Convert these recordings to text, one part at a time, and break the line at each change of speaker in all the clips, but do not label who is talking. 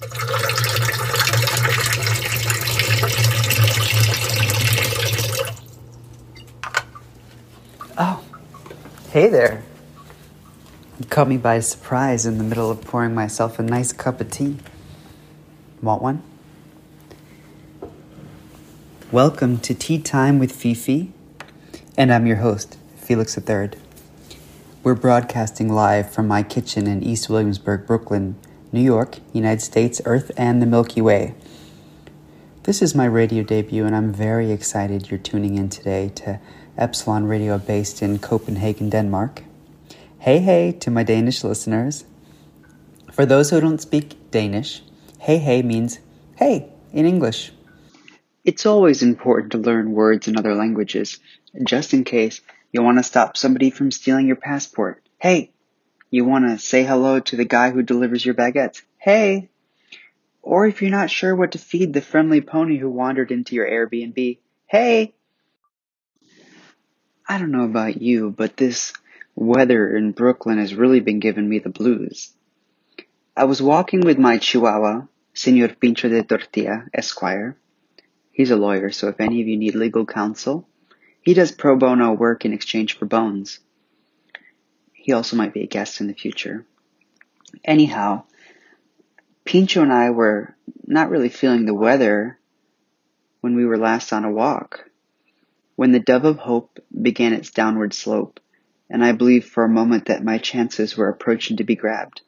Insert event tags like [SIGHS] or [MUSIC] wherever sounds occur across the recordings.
Oh, hey there. You caught me by surprise in the middle of pouring myself a nice cup of tea. Want one? Welcome to Tea Time with Fifi, and I'm your host, Felix III. We're broadcasting live from my kitchen in East Williamsburg, Brooklyn, New York, United States, Earth, and the Milky Way. This is my radio debut, and I'm very excited you're tuning in today to Epsilon Radio based in Copenhagen, Denmark. Hey, hey to my Danish listeners. For those who don't speak Danish, hey, hey means hey in English. It's always important to learn words in other languages, just in case you want to stop somebody from stealing your passport. Hey, you want to say hello to the guy who delivers your baguettes. Hey, or if you're not sure what to feed the friendly pony who wandered into your Airbnb, hey! I don't know about you, but this weather in Brooklyn has really been giving me the blues. I was walking with my chihuahua, Senor Pincho de Tortilla, Esquire. He's a lawyer, so if any of you need legal counsel, he does pro bono work in exchange for bones. He also might be a guest in the future. Anyhow, Pincho and I were not really feeling the weather when we were last on a walk. When the dove of hope began its downward slope, and I believed for a moment that my chances were approaching to be grabbed.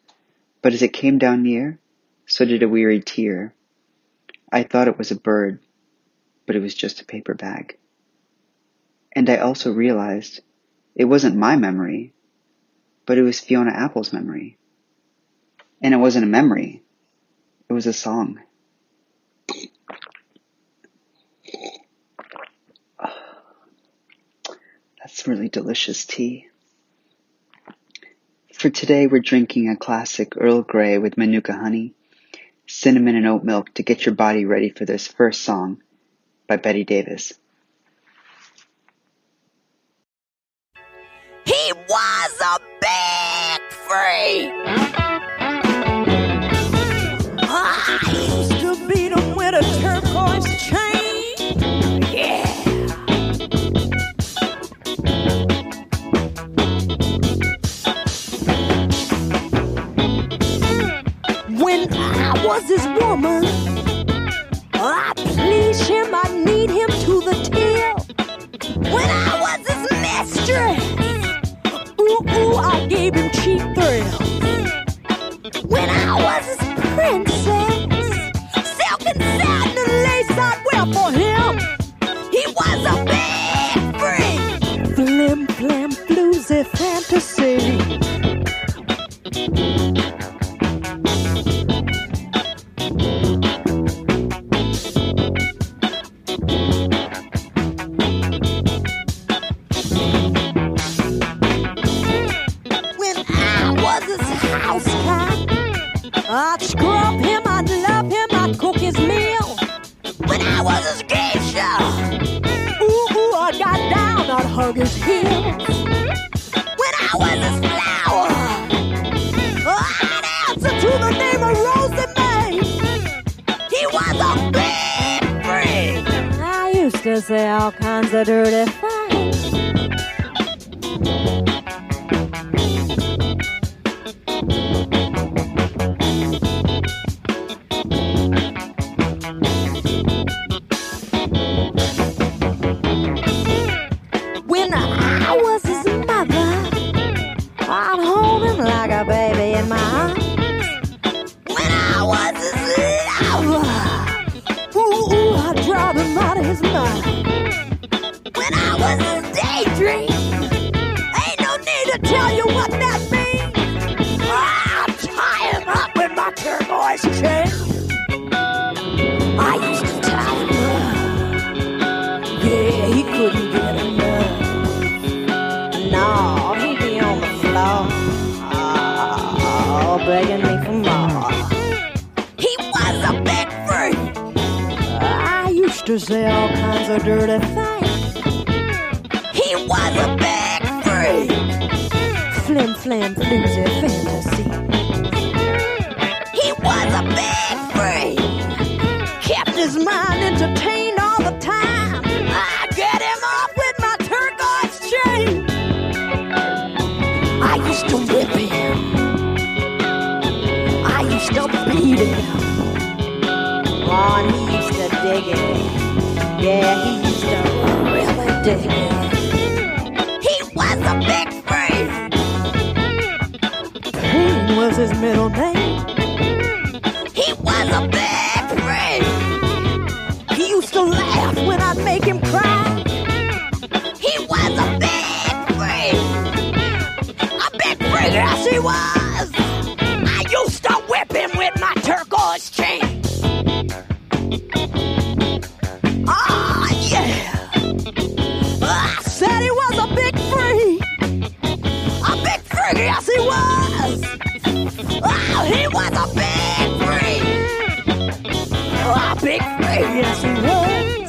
But as it came down near, so did a weary tear. I thought it was a bird, but it was just a paper bag. And I also realized it wasn't my memory, but it was Fiona Apple's memory. And it wasn't a memory, it was a song. [SIGHS] That's really delicious tea. For today, we're drinking a classic Earl Grey with Manuka honey, cinnamon, and oat milk to get your body ready for this first song by Betty Davis.
Big freak! was this woman. I please him, I need him to the tail. When I was his mistress, I gave him cheap thrills. When I was his princess, to say all kinds of dirty things. He was a big freak. Flim, flam, flimsy fantasy. He was a big freak. Kept his mind entertained all the time. I get him up with my turquoise chain. I used to whip him. I used to
beat him. Oh, he used to dig it. Yeah, he used to really dig it. He was a big freak. Queen was his middle name. Yes, he
would.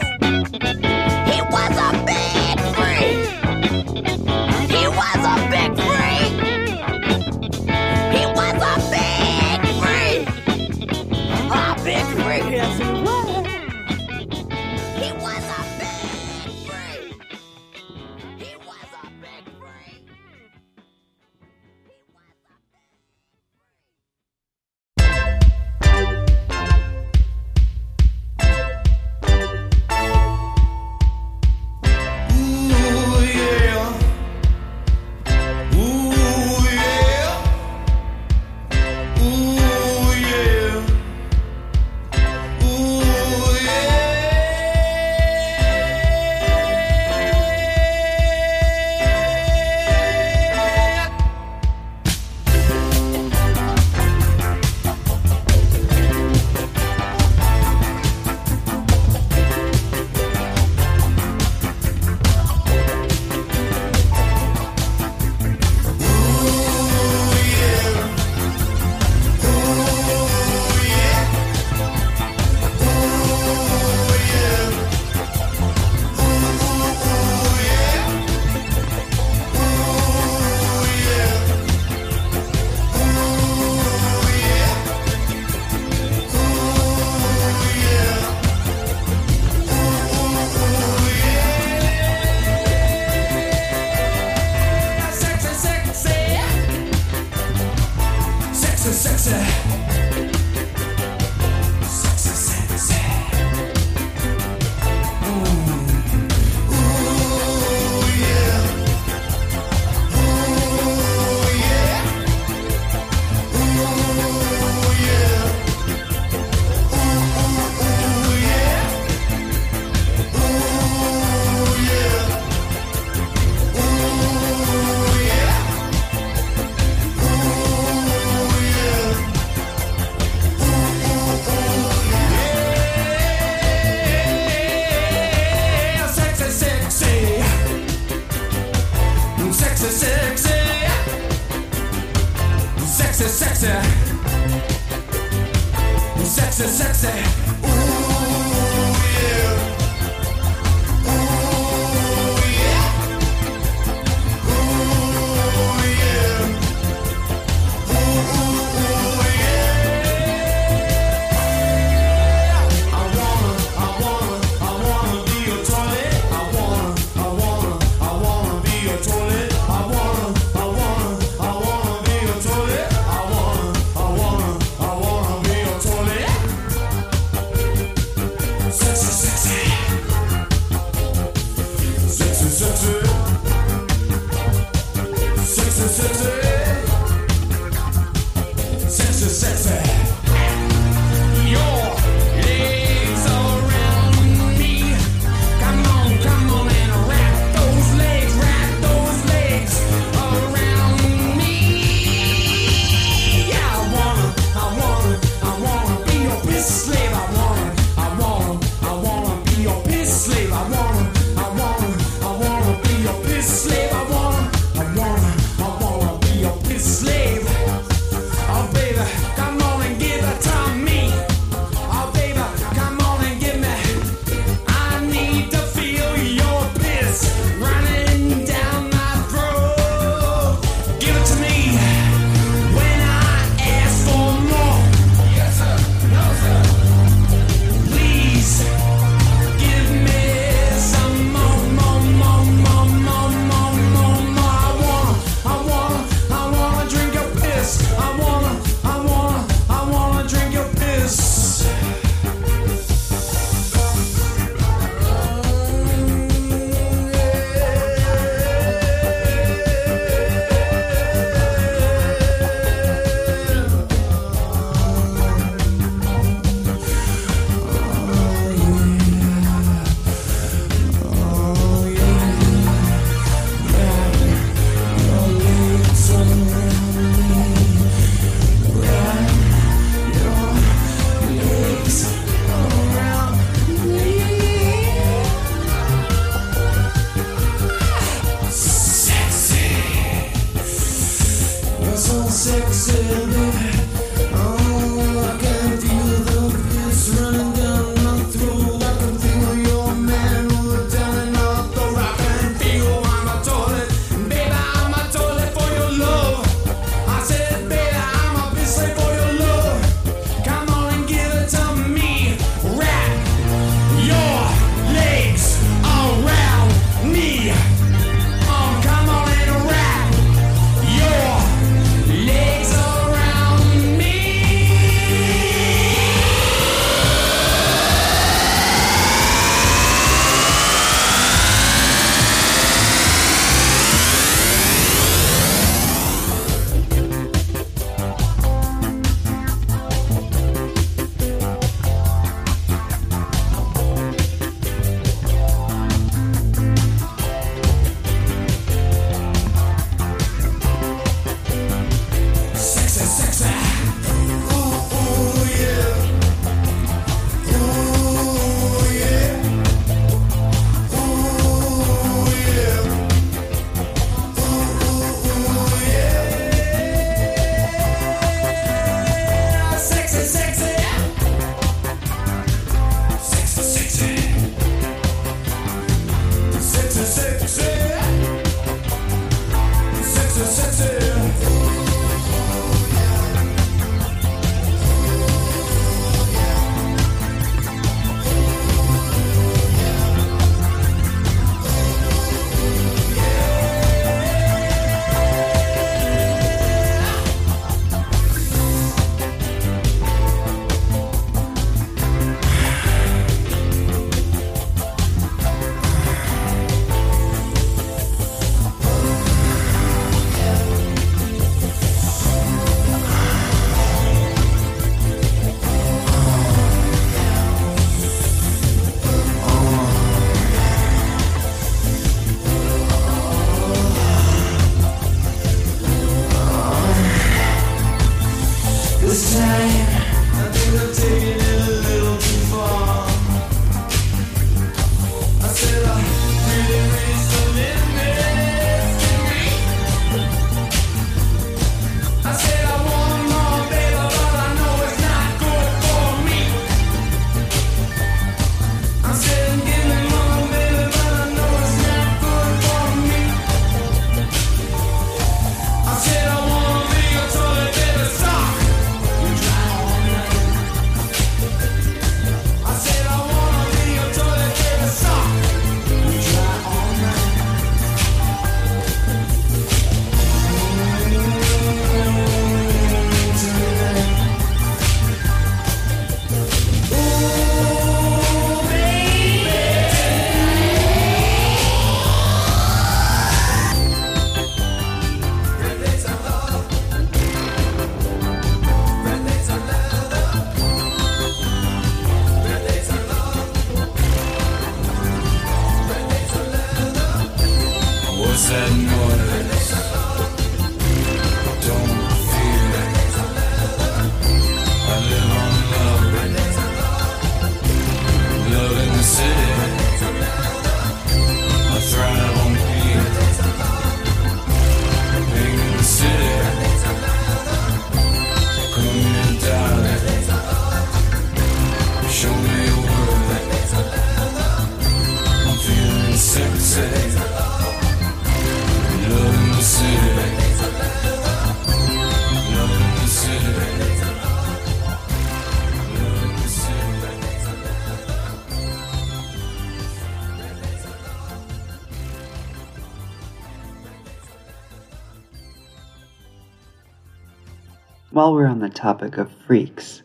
While we're on the topic of freaks,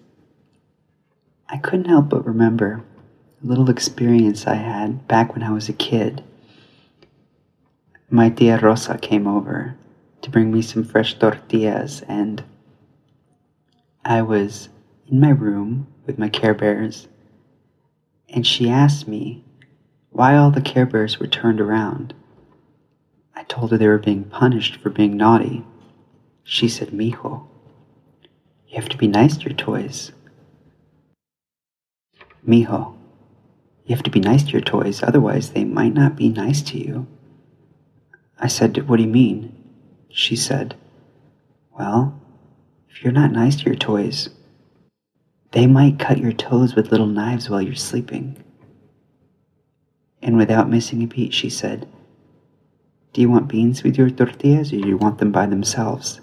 I couldn't help but remember a little experience I had back when I was a kid. My tia Rosa came over to bring me some fresh tortillas, and I was in my room with my Care Bears, and she asked me why all the Care Bears were turned around. I told her they were being punished for being naughty. She said, Mijo, you have to be nice to your toys. Mijo, you have to be nice to your toys, otherwise, they might not be nice to you. I said, What do you mean? She said, Well, if you're not nice to your toys, they might cut your toes with little knives while you're sleeping. And without missing a beat, she said, Do you want beans with your tortillas or do you want them by themselves?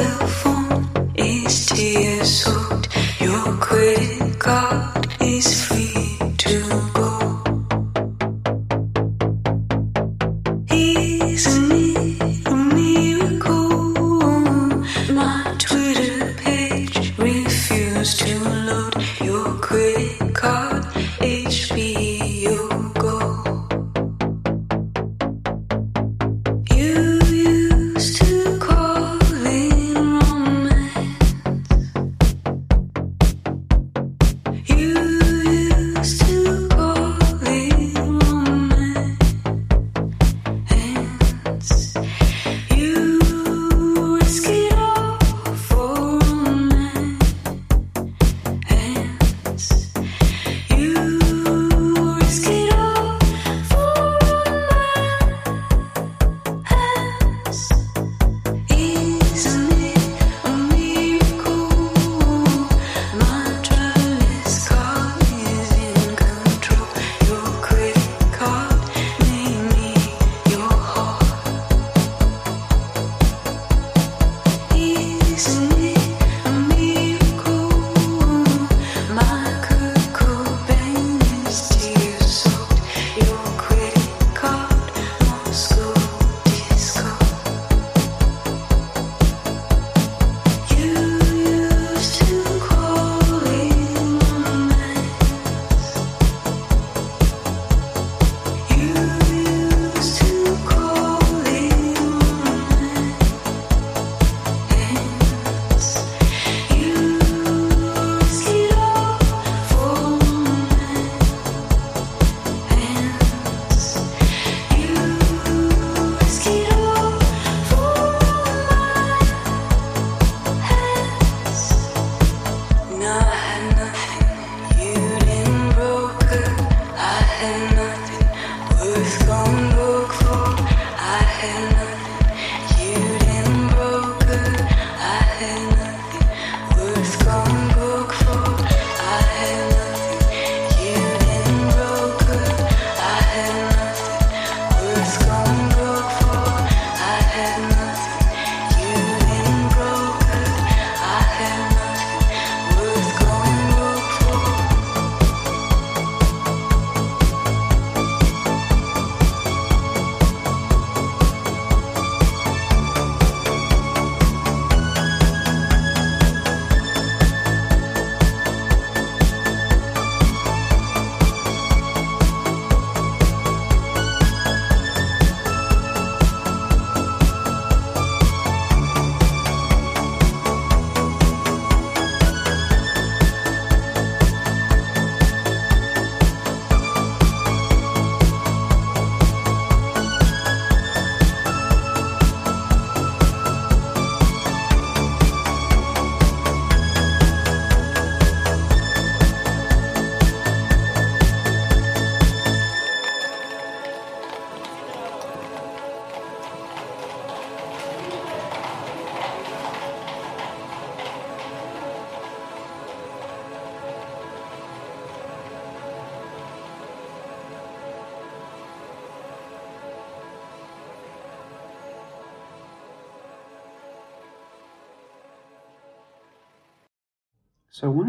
You.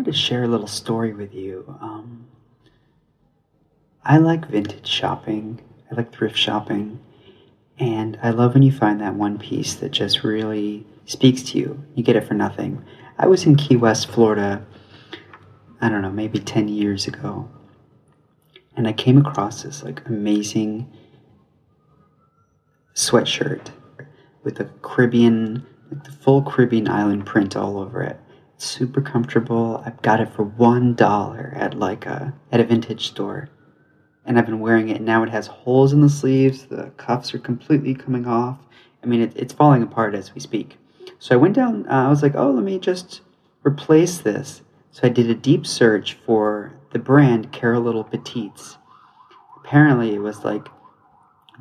Wanted to share a little story with you. Um, I like vintage shopping. I like thrift shopping, and I love when you find that one piece that just really speaks to you. You get it for nothing. I was in Key West, Florida. I don't know, maybe ten years ago, and I came across this like amazing sweatshirt with a Caribbean, like the full Caribbean island print all over it. Super comfortable. I've got it for one dollar at like a at a vintage store, and I've been wearing it. Now it has holes in the sleeves. The cuffs are completely coming off. I mean, it, it's falling apart as we speak. So I went down. Uh, I was like, oh, let me just replace this. So I did a deep search for the brand Carole Little Petites. Apparently, it was like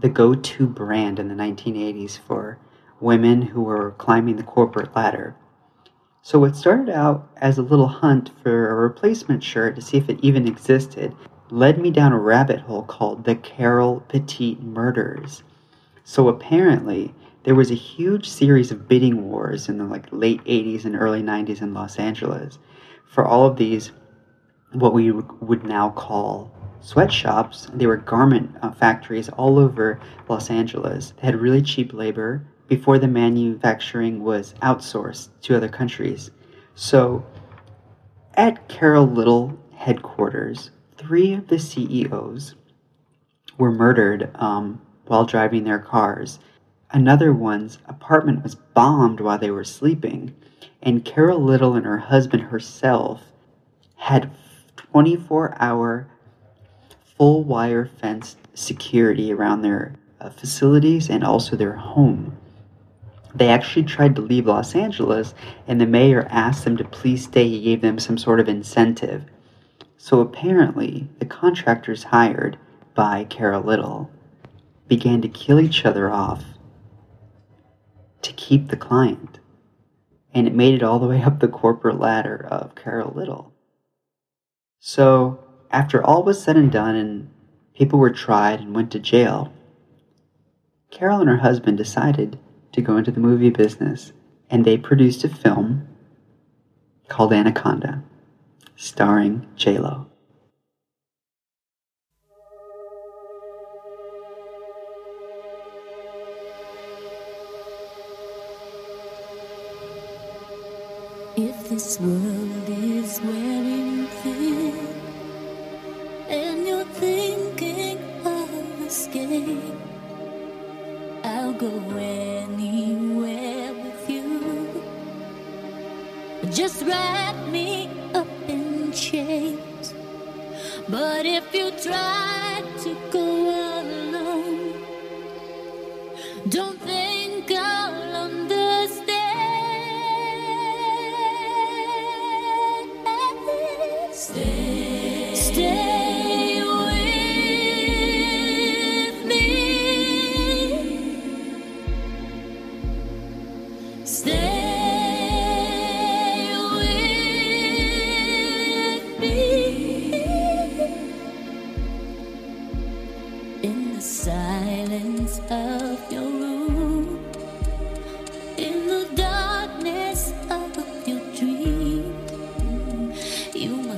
the go-to brand in the 1980s for women who were climbing the corporate ladder. So what started out as a little hunt for a replacement shirt to see if it even existed led me down a rabbit hole called the Carole Petit Murders. So apparently there was a huge series of bidding wars in the like late 80s and early 90s in Los Angeles for all of these what we would now call sweatshops. They were garment uh, factories all over Los Angeles. They had really cheap labor before the manufacturing was outsourced to other countries. So, at Carole Little headquarters, three of the CEOs were murdered um, while driving their cars. Another one's apartment was bombed while they were sleeping, and Carole Little and her husband herself had 24 hour full wire fenced security around their uh, facilities and also their home. They actually tried to leave Los Angeles, and the mayor asked them to please stay. He gave them some sort of incentive. So apparently, the contractors hired by Carole Little began to kill each other off to keep the client. And it made it all the way up the corporate ladder of Carole Little. So, after all was said and done and people were tried and went to jail, Carole and her husband decided to go into the movie business and they produced a film called Anaconda, starring J-Lo.
If this world Wrap me up in chains. But if you try to go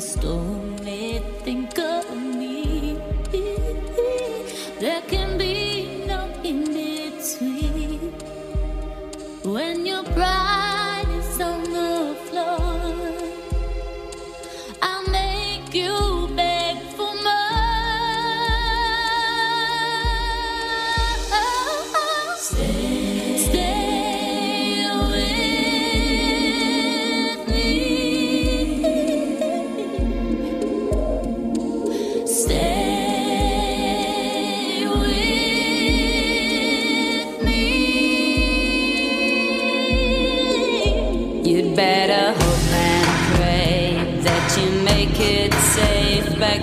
you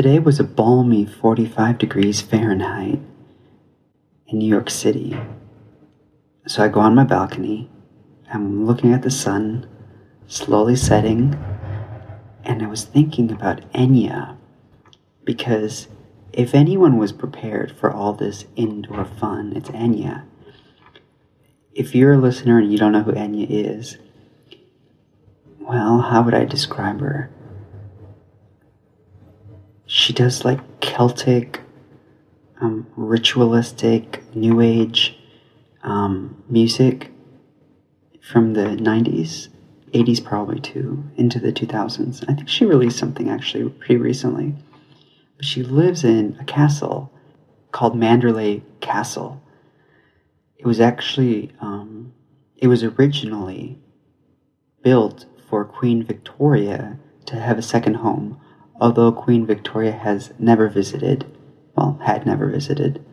Today was a balmy 45 degrees Fahrenheit in New York City. So I go on my balcony, I'm looking at the sun slowly setting, and I was thinking about Enya because if anyone was prepared for all this indoor fun, it's Enya. If you're a listener and you don't know who Enya is, well, how would I describe her? She does like Celtic, um, ritualistic, new age um, music from the 90s, 80s probably too, into the 2000s. I think she released something actually pretty recently. But she lives in a castle called Manderley Castle. It was actually, um, it was originally built for Queen Victoria to have a second home, although Queen Victoria has never visited, well, had never visited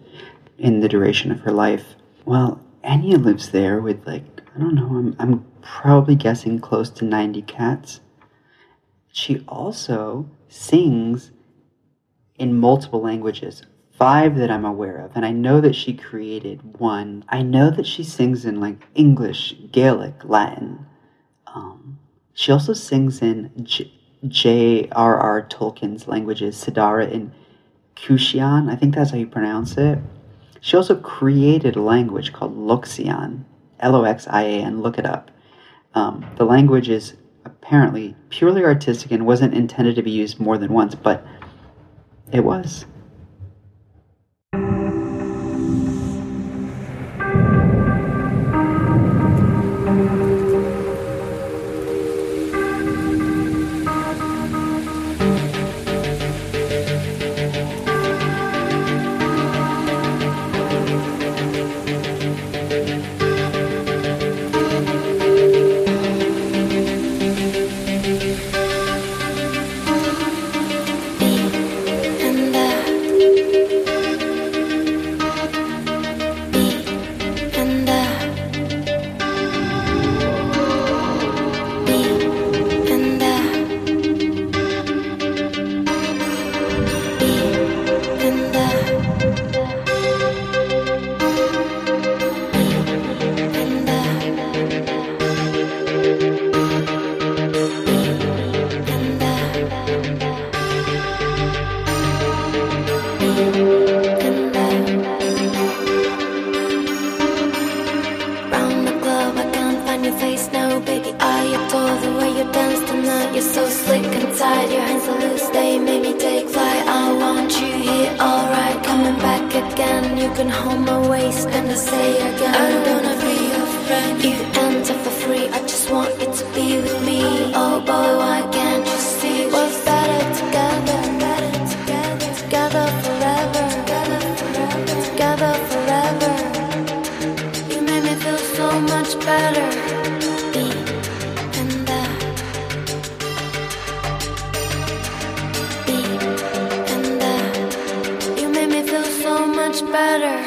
in the duration of her life. Well, Enya lives there with like, I don't know, I'm, I'm probably guessing close to 90 cats. She also sings in multiple languages, five that I'm aware of, and I know that she created one. I know that she sings in like English, Gaelic, Latin. Um, she also sings in J.R.R. Tolkien's languages, Sidara and Kushian. I think that's how you pronounce it. She also created a language called Loxian, L O X I A N. Look it up. Um, the language is apparently purely artistic and wasn't intended to be used more than once, but it was.
Better.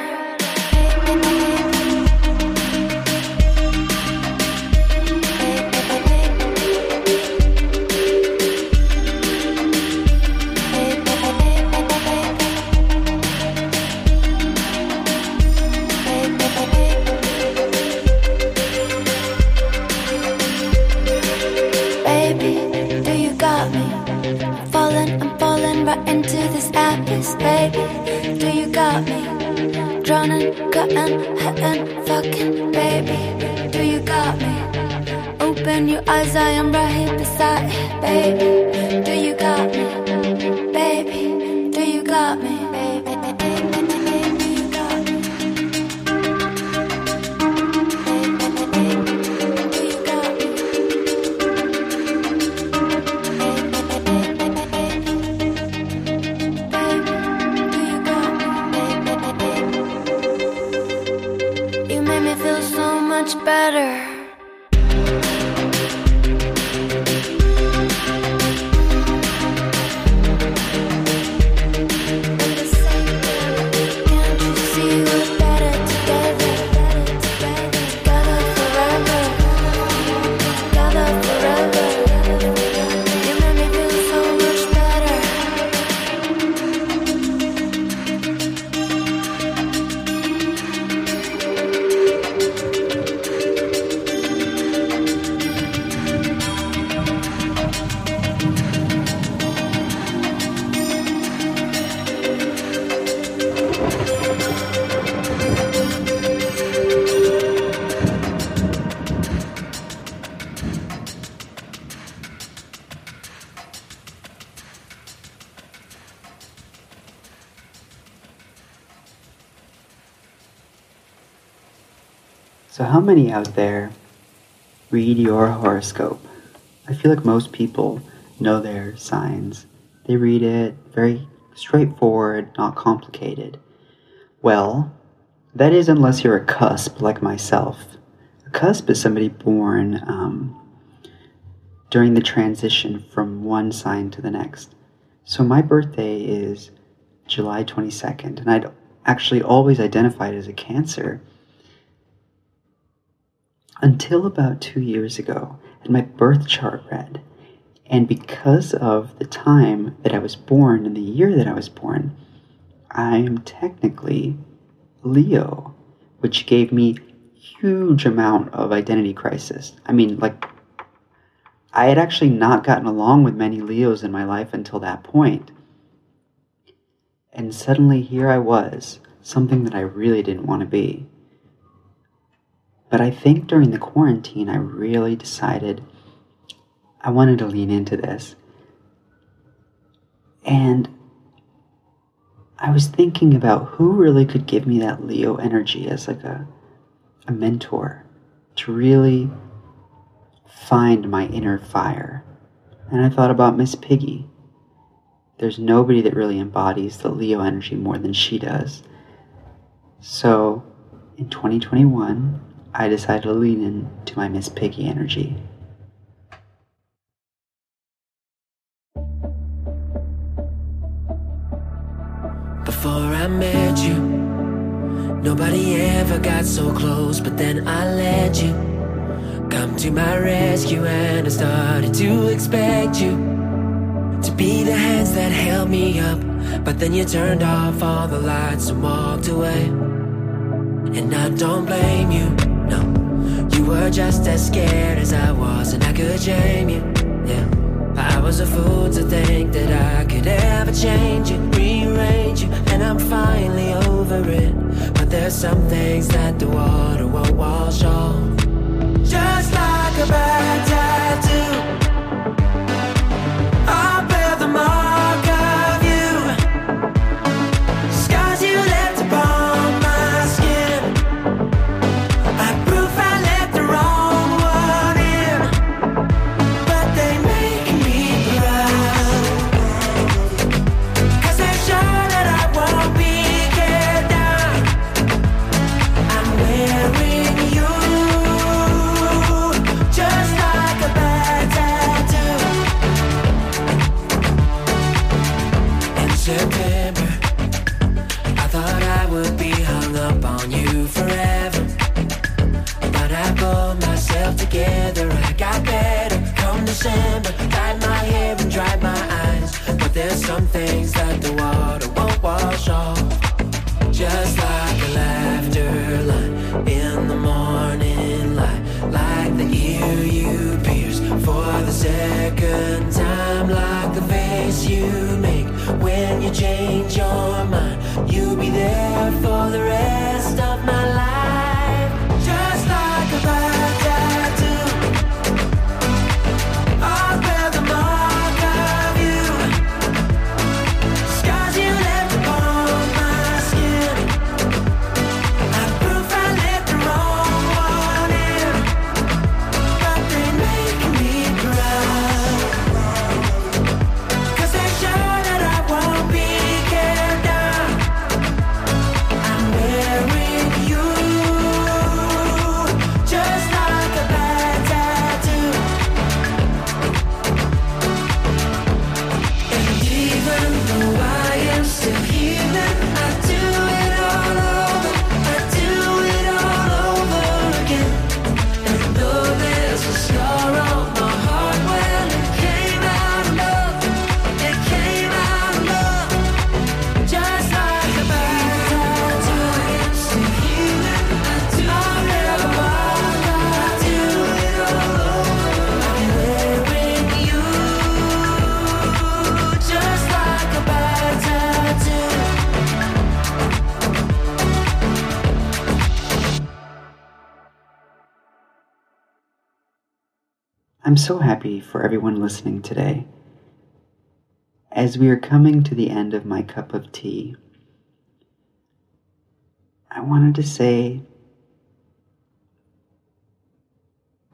Many out there read your horoscope? I feel like most people know their signs. They read it very straightforward, not complicated. Well, that is unless you're a cusp like myself. A cusp is somebody born um, during the transition from one sign to the next. So my birthday is July 22nd, and I'd actually always identified as a Cancer until about two years ago, and my birth chart read. And because of the time that I was born and the year that I was born, I am technically Leo, which gave me huge amount of identity crisis. I mean, like I had actually not gotten along with many Leos in my life until that point. And suddenly here I was, something that I really didn't want to be. But I think during the quarantine, I really decided I wanted to lean into this. And I was thinking about who really could give me that Leo energy as like a, a mentor to really find my inner fire. And I thought about Miss Piggy. There's nobody that really embodies the Leo energy more than she does. So, in 2021, I decided to lean into my Miss Piggy energy.
Before I met you, nobody ever got so close, but then I let you come to my rescue, and I started to expect you to be the hands that held me up. But then you turned off all the lights and walked away. And I don't blame you, no. You were just as scared as I was, and I could shame you, yeah. I was a fool to think that I could ever change you, rearrange you, and I'm finally over it. But there's some things that the water won't wash off. Just like a bad tattoo.
So happy for everyone listening today. As we are coming to the end of my cup of tea, I wanted to say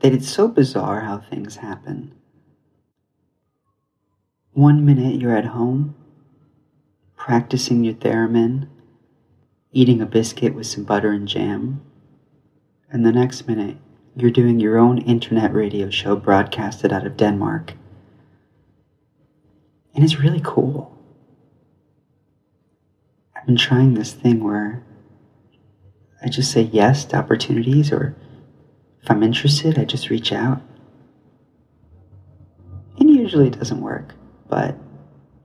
that it's so bizarre how things happen. One minute you're at home, practicing your theremin, eating a biscuit with some butter and jam, and the next minute you're doing your own internet radio show broadcasted out of Denmark. And it's really cool. I've been trying this thing where I just say yes to opportunities, or if I'm interested, I just reach out. And usually it doesn't work, but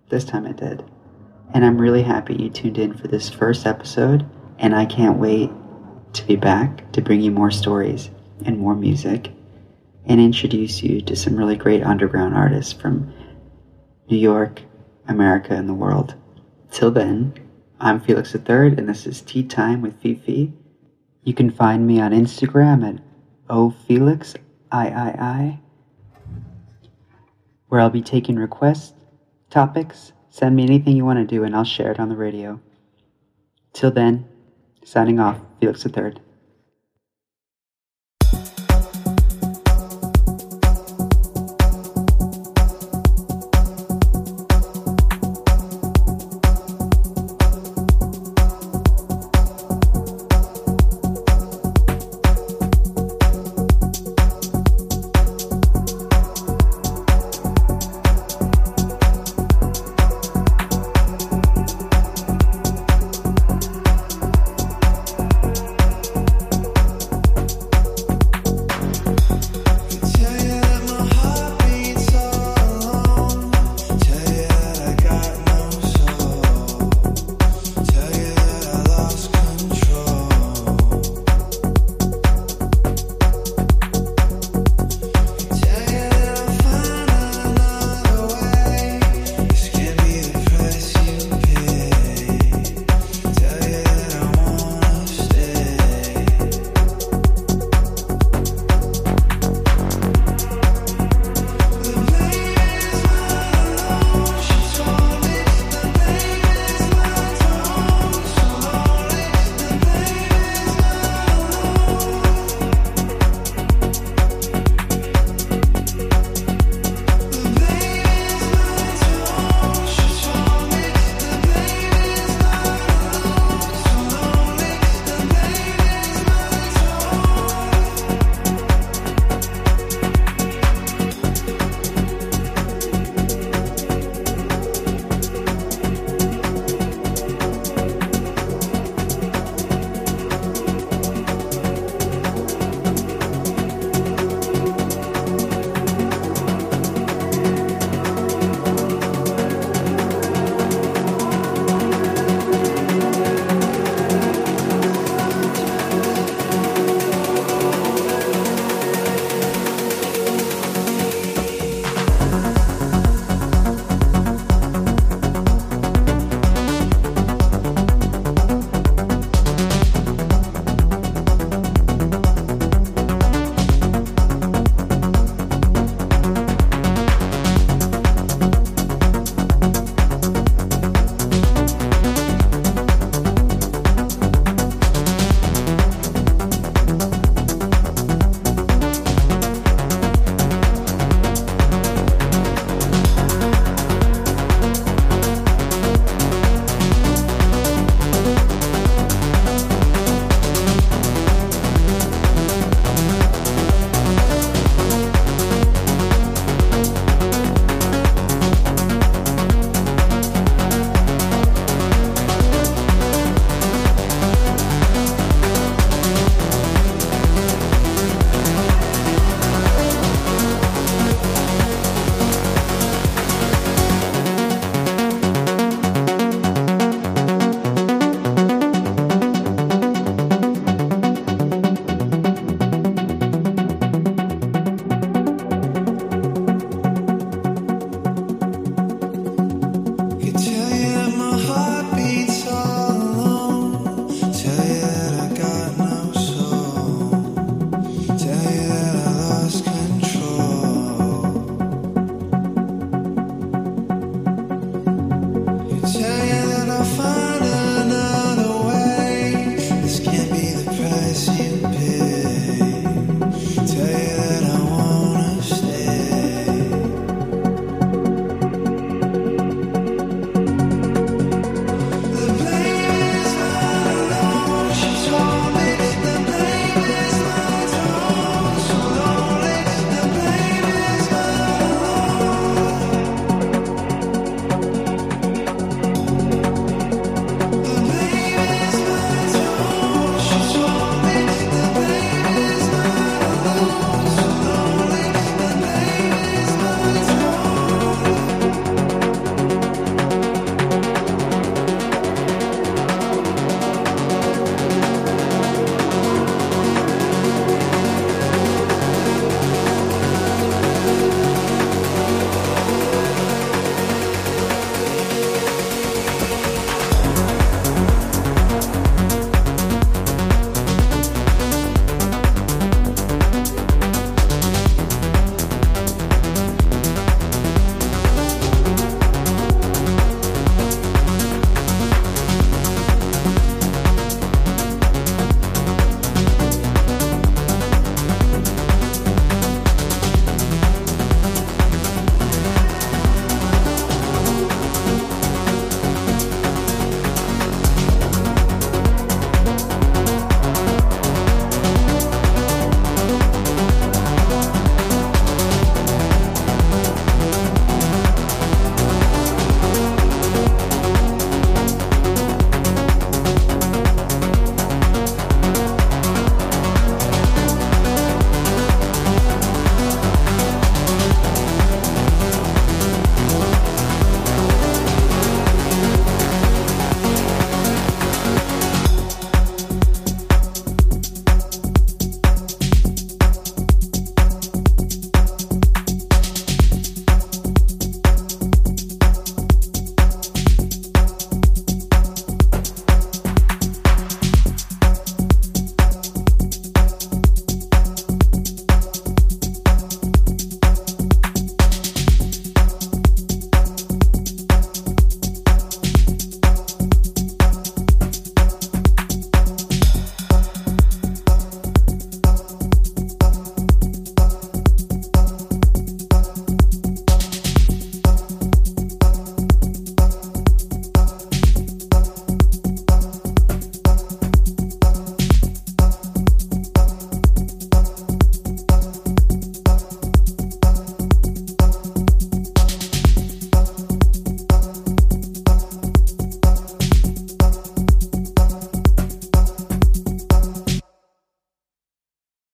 this time it did. And I'm really happy you tuned in for this first episode, and I can't wait to be back to bring you more stories and more music and introduce you to some really great underground artists from New York, America, and the world. Till then, I'm Felix III, and this is Tea Time with Fifi. You can find me on Instagram at ofelix, I-I-I, where I'll be taking requests, topics, send me anything you want to do, and I'll share it on the radio. Till then, signing off, Felix III.